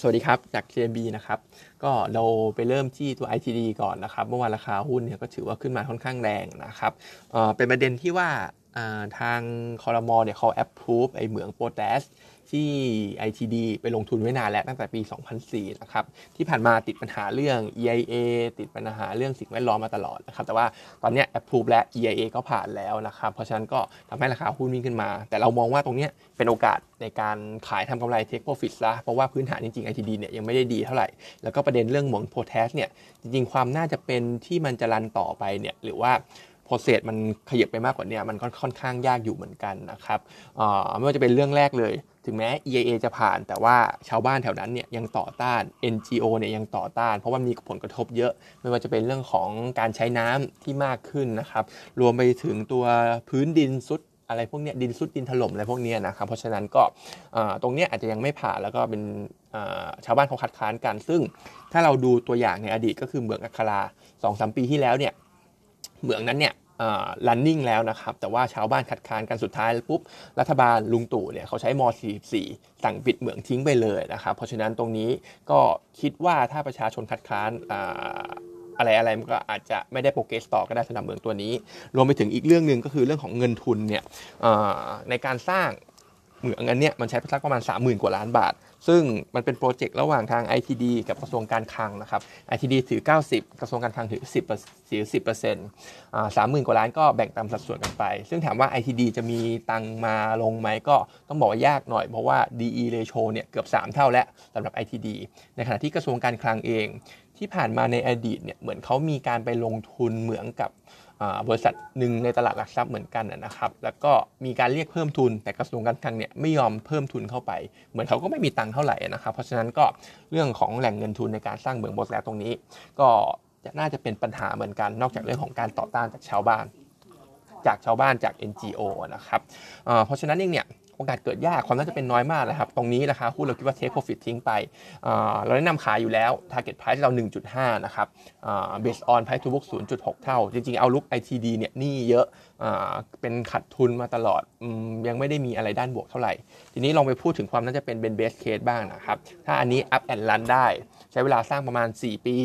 สวัสดีครับ จาก JB นะครับ ก็เราไปเริ่มที่ตัว ITD ก่อนนะครับ เมื่อวานราคาหุ้นเนี่ยก็ถือว่าขึ้นมาค่อนข้างแรงนะครับ เป็นประเด็นที่ว่าทางคอรมอเนี่ยเขา approve ไอเหมืองโปแทส ที่ ITD ไปลงทุนไว้นานแล้วตั้งแต่ปี 2004 นะครับ ที่ผ่านมาติดปัญหาเรื่อง EIA ติดปัญหาเรื่องสิ่งแวดล้อมมาตลอดนะครับ แต่ว่าตอนนี้ approve และ EIA ก็ผ่านแล้วนะครับ เพราะฉะนั้นก็ทำให้ราคาหุ้นวิ่งขึ้นมา แต่เรามองว่าตรงนี้เป็นโอกาสในการขายทำกำไร take profit ซะ เพราะว่าพื้นฐานจริงๆ ITD เนี่ยยังไม่ได้ดีเท่าไหร่ แล้วก็ประเด็นเรื่องหมอนโพแทสเนี่ยจริงๆ ความน่าจะเป็นที่มันจะรันต่อไปเนี่ยหรือว่า โปรเซสมันขยับไปมากกว่านี้มันค่อนข้างยากอยู่เหมือนกันนะครับไม่ว่าจะเป็นเรื่องแรกเลย ถึงแม้ EIA จะผ่าน แต่ว่าชาวบ้านแถวนั้นเนี่ยยังต่อต้าน NGO เนี่ยยังต่อต้าน เพราะว่ามีผลกระทบเยอะ ไม่ว่าจะเป็นเรื่องของการใช้น้ำที่มากขึ้นนะครับรวมไปถึงตัวพื้นดินซุดอะไรพวกนี้ดินซุดดินถล่มอะไรพวกนี้นะครับเพราะฉะนั้นก็ตรงนี้อาจจะยังไม่ผ่านแล้วก็เป็นชาวบ้านเขาคัดค้านกัน ซึ่งถ้าเราดูตัวอย่างในอดีตก็คือเมืองอัคราสองสามปีที่แล้วเนี่ย เหมืองนั้นเนี่ยลันนิ่งแล้วนะครับ แต่ว่าชาวบ้านขัดขานกันสุดท้ายปุ๊บ รัฐบาลลุงตู่เนี่ยเขาใช้ม .44 สั่งปิดเหมืองทิ้งไปเลยนะครับ เพราะฉะนั้นตรงนี้ก็คิดว่าถ้าประชาชนคัดค้านอะไรอะไรมันก็อาจจะไม่ได้โปรเกสต่อก็ได้สำหรับเหมืองตัวนี้ รวมไปถึงอีกเรื่องหนึ่งก็คือเรื่องของเงินทุนเนี่ยในการสร้าง เหมืองอันเนี้ยมันใช้สักประมาณ 30,000 กว่าล้านบาท ซึ่งมันเป็นโปรเจกต์ระหว่างทาง ITD กับกระทรวงการคลังนะครับ ITD ถือ 90 กระทรวงการคลังถือ 10ถือ10เปอร์เซ็นต์สามหมื่นกว่าล้านก็แบ่งตามสัดส่วนกันไป ซึ่งถามว่า ITD จะมีตังมาลงไหมก็ต้องบอกว่ายากหน่อยเพราะว่า DE ratio เนี่ยเกือบ 3 เท่าแล้วสำหรับ ITD ในขณะที่กระทรวงการคลังเอง ที่ผ่านมาในอดีตเนี่ยเหมือนเขามีการไปลงทุนเหมือนกับ บริษัทหนึ่งในตลาดหลักทรัพย์เหมือนกันนะครับ แล้วก็มีการเรียกเพิ่มทุน แต่กระทรวงการคลังเนี่ยไม่ยอมเพิ่มทุนเข้าไป เหมือนเขาก็ไม่มีตังค์เท่าไหร่นะครับ เพราะฉะนั้นก็เรื่องของแหล่งเงินทุนในการสร้างเมืองโบสแลตรงนี้ ก็จะน่าจะเป็นปัญหาเหมือนกัน นอกจากเรื่องของการต่อต้านจากชาวบ้าน จากชาวบ้านจาก NGO นะครับเพราะฉะนั้นเองเนี่ย โอกาสเกิดยากความน่าจะเป็นน้อยมากเลยครับ ตรงนี้ราคาหุ้นเราคิดว่า take profit ทิ้งไป เราแนะนำขายอยู่แล้ว target price เรา 1.5 นะครับ based on price to book 0.6 เท่า จริงๆ เอาลุก ITD เนี่ยนี่เยอะเป็นขัดทุนมาตลอด ยังไม่ได้มีอะไรด้านบวกเท่าไหร่ ทีนี้ลองไปพูดถึงความน่าจะเป็นเป็น best case บ้างนะครับ ถ้าอันนี้ up and run ได้ ใช้เวลาสร้างประมาณ 4 ปี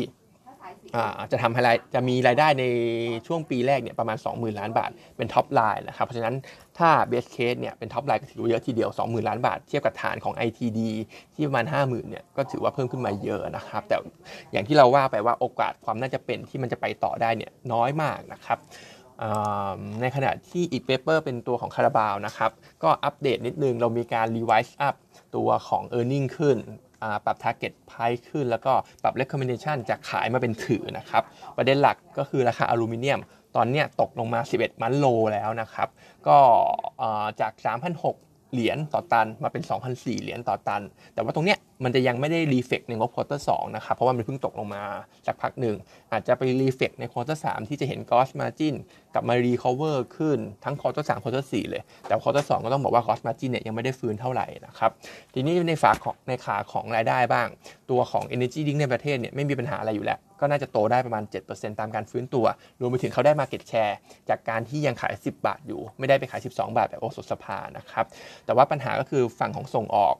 จะทำให้จะมีรายได้ในช่วงปีแรกเนี่ยประมาณ 20,000 ล้านบาท เป็น top line นะครับ เพราะฉะนั้นถ้า base case เนี่ยเป็น top line ก็ถือว่าเยอะทีเดียว 20,000 ล้านบาท เทียบกับฐานของ ITD ที่ประมาณ 50,000เนี่ยก็ถือว่าเพิ่มขึ้นมาเยอะนะครับ แต่อย่างที่เราว่าไปว่าโอกาสความน่าจะเป็นที่มันจะไปต่อได้เนี่ยน้อยมากนะครับในขณะที่อีก paper เป็นตัวของคาราบาวนะครับ ก็อัปเดตนิดนึงเรามีการ revise up ตัวของ e a r n i n g ขึ้น ปรับ target price ขึ้น แล้วก็ปรับ recommendation จากขายมาเป็นถือนะครับ ประเด็นหลักก็คือราคาอลูมิเนียม ตอนนี้ตกลงมา 11 month low แล้วนะครับ ก็จาก 3,600 เหรียญต่อตันมาเป็น 2,004 เหรียญต่อตัน แต่ว่าตรงเนี้ย มันจะยังไม่ได้ reflect ในงบ quarter สองนะครับ เพราะว่ามันเพิ่งตกลงมาสักพักหนึ่ง อาจจะไป reflect ใน quarter สามที่จะเห็น gross margin กลับมา recover ขึ้นทั้ง quarter สาม quarter สี่เลย แต่ quarter สองก็ต้องบอกว่า gross margin เนี่ยยังไม่ได้ฟื้นเท่าไหร่นะครับ ทีนี้ในฝาของในขาของรายได้บ้าง ตัวของ Energy Drink ในประเทศเนี่ยไม่มีปัญหาอะไรอยู่แล้ว ก็น่าจะโตได้ประมาณ 7%ตามการฟื้นตัว รวมไปถึงเขาได้ market share จากการที่ยังขาย 10 บาทอยู่ ไม่ได้ไปขาย 12 บาทแบบโอสถสภานะครับแต่ว่าปัญหาก็คือฝั่งของส่งออก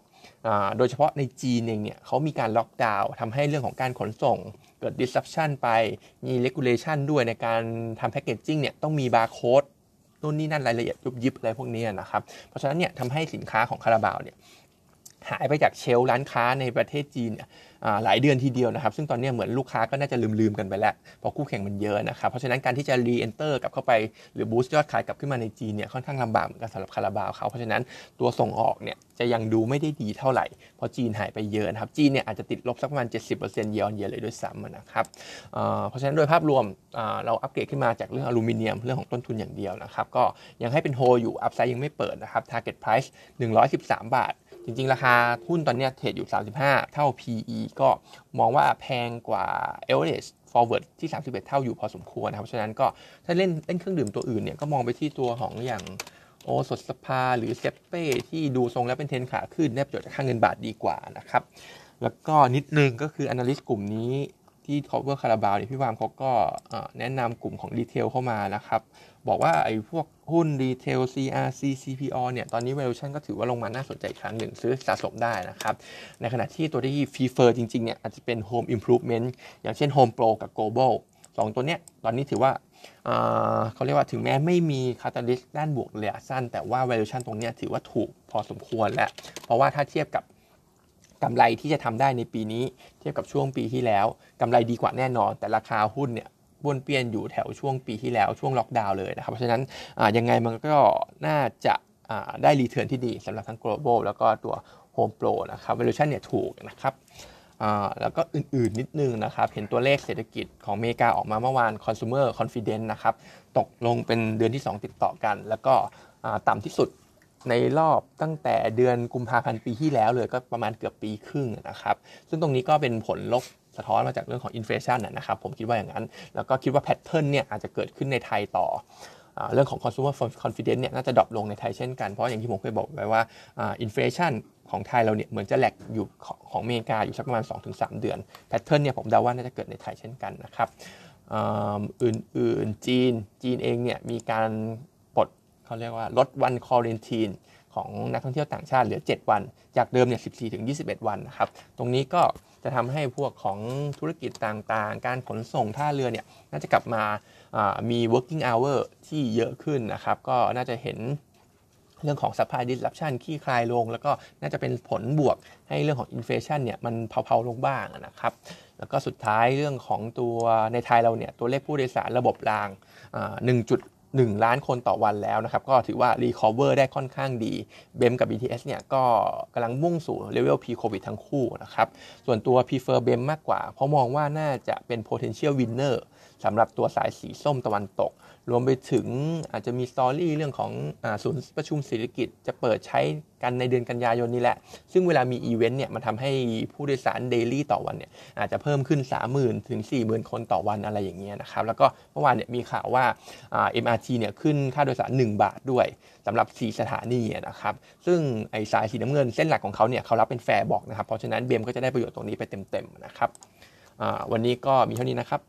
โดยเฉพาะในจีนเองเนี่ยเขามีการล็อกดาวน์ทำให้เรื่องของการขนส่ง เกิด disruption ไปมี regulation ด้วยในการทำ packaging เนี่ยต้องมีบาร์โค้ดนู่นนี่นั่นรายละเอียดยุบยิบอะไรพวกนี้นะครับ เพราะฉะนั้นเนี่ยทำให้สินค้าของคาราบาวเนี่ย หายไปจาก shelf ร้านค้าในประเทศจีนหลายเดือนทีเดียวนะครับ ซึ่งตอนนี้เหมือนลูกค้าก็น่าจะลืมๆกันไปแล้วเพราะคู่แข่งมันเยอะนะครับ เพราะฉะนั้นการที่จะ re-enter กลับเข้าไปหรือ boost ยอดขายกลับขึ้นมาในจีนเนี่ยค่อนข้างลำบากเหมือนกันสำหรับคาราบาวเขาเพราะฉะนั้นตัวส่งออกเนี่ยจะยังดูไม่ได้ดีเท่าไหร่ เพราะจีนหายไปเยอะนะครับจีนเนี่ยอาจจะติดลบสักประมาณ 70%เยอะเยอะเลยด้วยซ้ำนะครับเพราะฉะนั้นโดยภาพรวมเราอัปเกรดขึ้นมาจากเรื่องอลูมิเนียมเรื่องของต้นทุนอย่างเดียวนะครับก็ยังให้เป็นโฮอยู่อัพไซด์ยังไม่เปิดนะครับ target price 113 บาท จริงๆ ราคาหุ้นตอนนี้เทรดอยู่ 35 เท่า PE ก็มองว่าแพงกว่า average forward ที่ 31 เท่าอยู่พอสมควรนะครับ ฉะนั้นก็ถ้าเล่นเล่นเครื่องดื่มตัวอื่นเนี่ยก็มองไปที่ตัวของอย่างโอสดสภาหรือเซเป้ที่ดูทรงแล้วเป็นเทนขาขึ้นได้ประโยชน์จากค่าเงินบาทดีกว่านะครับ แล้วก็นิดนึงก็คือ analyst กลุ่มนี้ ที่ cover คาราบาวเนี่ยพี่วามเขาก็แนะนำกลุ่มของ retail เข้ามานะครับ บอกว่าไอ้พวกหุ้น retail CRC CPALL เนี่ย ตอนนี้ valuation ก็ถือว่าลงมาน่าสนใจครั้งหนึ่งซื้อสะสมได้นะครับ ในขณะที่ตัวที่ prefer จริง ๆ เนี่ย อาจจะเป็น Home Improvement อย่างเช่น Home Pro กับ Global สองตัวเนี้ยตอนนี้ถือว่าเขาเรียกว่าถึงแม้ไม่มี catalyst ด้านบวกระยะสั้น แต่ว่า valuation ตรงเนี้ยถือว่าถูกพอสมควรแล้ว เพราะว่าถ้าเทียบกับ กำไรที่จะทำได้ในปีนี้ เทียบกับช่วงปีที่แล้วกำไรดีกว่าแน่นอน แต่ราคาหุ้นเนี่ยบนเปลี่ยนอยู่แถวช่วงปีที่แล้วช่วงล็อกดาวน์เลยนะครับ เพราะฉะนั้นยังไงมันก็น่าจะได้รีเทิร์นที่ดีสำหรับทั้ง global แล้วก็ตัว home pro นะครับ valuation เนี่ยถูกนะครับแล้วก็อื่นๆนิดนึงนะครับ เห็นตัวเลขเศรษฐกิจของอเมริกาออกมาเมื่อวาน consumer confidence นะครับ ตกลงเป็นเดือนที่ 2 ติดต่อกัน แล้วก็ต่ำที่สุด ในรอบตั้งแต่เดือนกุมภาพันธ์ปีที่แล้วเลยก็ประมาณเกือบปีครึ่งนะครับ ซึ่งตรงนี้ก็เป็นผลลบสะท้อนมาจากเรื่องของ inflation นะครับ ผมคิดว่าอย่างนั้น แล้วก็คิดว่า pattern เนี่ยอาจจะเกิดขึ้นในไทยต่อเรื่องของ consumer confidence เนี่ยน่าจะ drop ลงในไทยเช่นกันเพราะอย่างที่ผมเคยบอกไว้ว่า inflation ของไทยเราเนี่ยเหมือนจะ lag อยู่ของอเมริกาอยู่สักประมาณ 2-3 เดือน pattern เนี่ยผมเดาว่าน่าจะเกิดในไทยเช่นกันนะครับอื่นๆจีนจีนเองเนี่ยมีการ เขาเรียกว่าลดวันคอร์เรนทีนของนักท่องเที่ยวต่างชาติเหลือ 7 วัน จากเดิมเนี่ย 14 ถึง 21 วันนะครับ ตรงนี้ก็จะทำให้พวกของธุรกิจต่างๆ การขนส่งท่าเรือเนี่ย น่าจะกลับมามี working hour ที่เยอะขึ้นนะครับ ก็น่าจะเห็นเรื่องของ supply disruption ขี้คลายลง แล้วก็น่าจะเป็นผลบวกให้เรื่องของ inflation เนี่ย มันเผาๆลงบ้างนะครับ แล้วก็สุดท้ายเรื่องของตัวในไทยเราเนี่ย ตัวเลขผู้โดยสารระบบราง 1 1 ล้านคนต่อวันแล้วนะครับ ก็ถือว่า recover ได้ค่อนข้างดี BEM กับ BTS เนี่ยก็กำลังมุ่งสู่เลเวล P โควิดทั้งคู่นะครับ ส่วนตัว prefer BEM มากกว่า เพราะมองว่าน่าจะเป็น potential winner สำหรับตัวสายสีส้มตะวันตก รวมไปถึงอาจจะมี story เรื่องของเอ่อศูนย์ประชุมสิริกิติ์ จะเปิดใช้กันในเดือนกันยายนนี้แหละ ซึ่งเวลามีอีเวนต์เนี่ยมันทำให้ผู้โดยสาร daily ต่อวันเนี่ยอาจจะเพิ่มขึ้น 30,000 ถึง 40,000 คนต่อวันอะไรอย่างเงี้ยนะครับ แล้วก็เมื่อวานเนี่ยมีข่าวว่า MRT เนี่ยขึ้นค่าโดยสาร 1 บาทด้วยสำหรับ 4 สถานีนะครับ ซึ่งไอ้สายสีน้ำเงินเส้นหลักของเขาเนี่ยเขารับเป็น fare box นะครับ เพราะฉะนั้น BEM ก็จะได้ประโยชน์ตรงนี้ไปเต็มๆนะครับวันนี้ก็มีเท่านี้นะครับ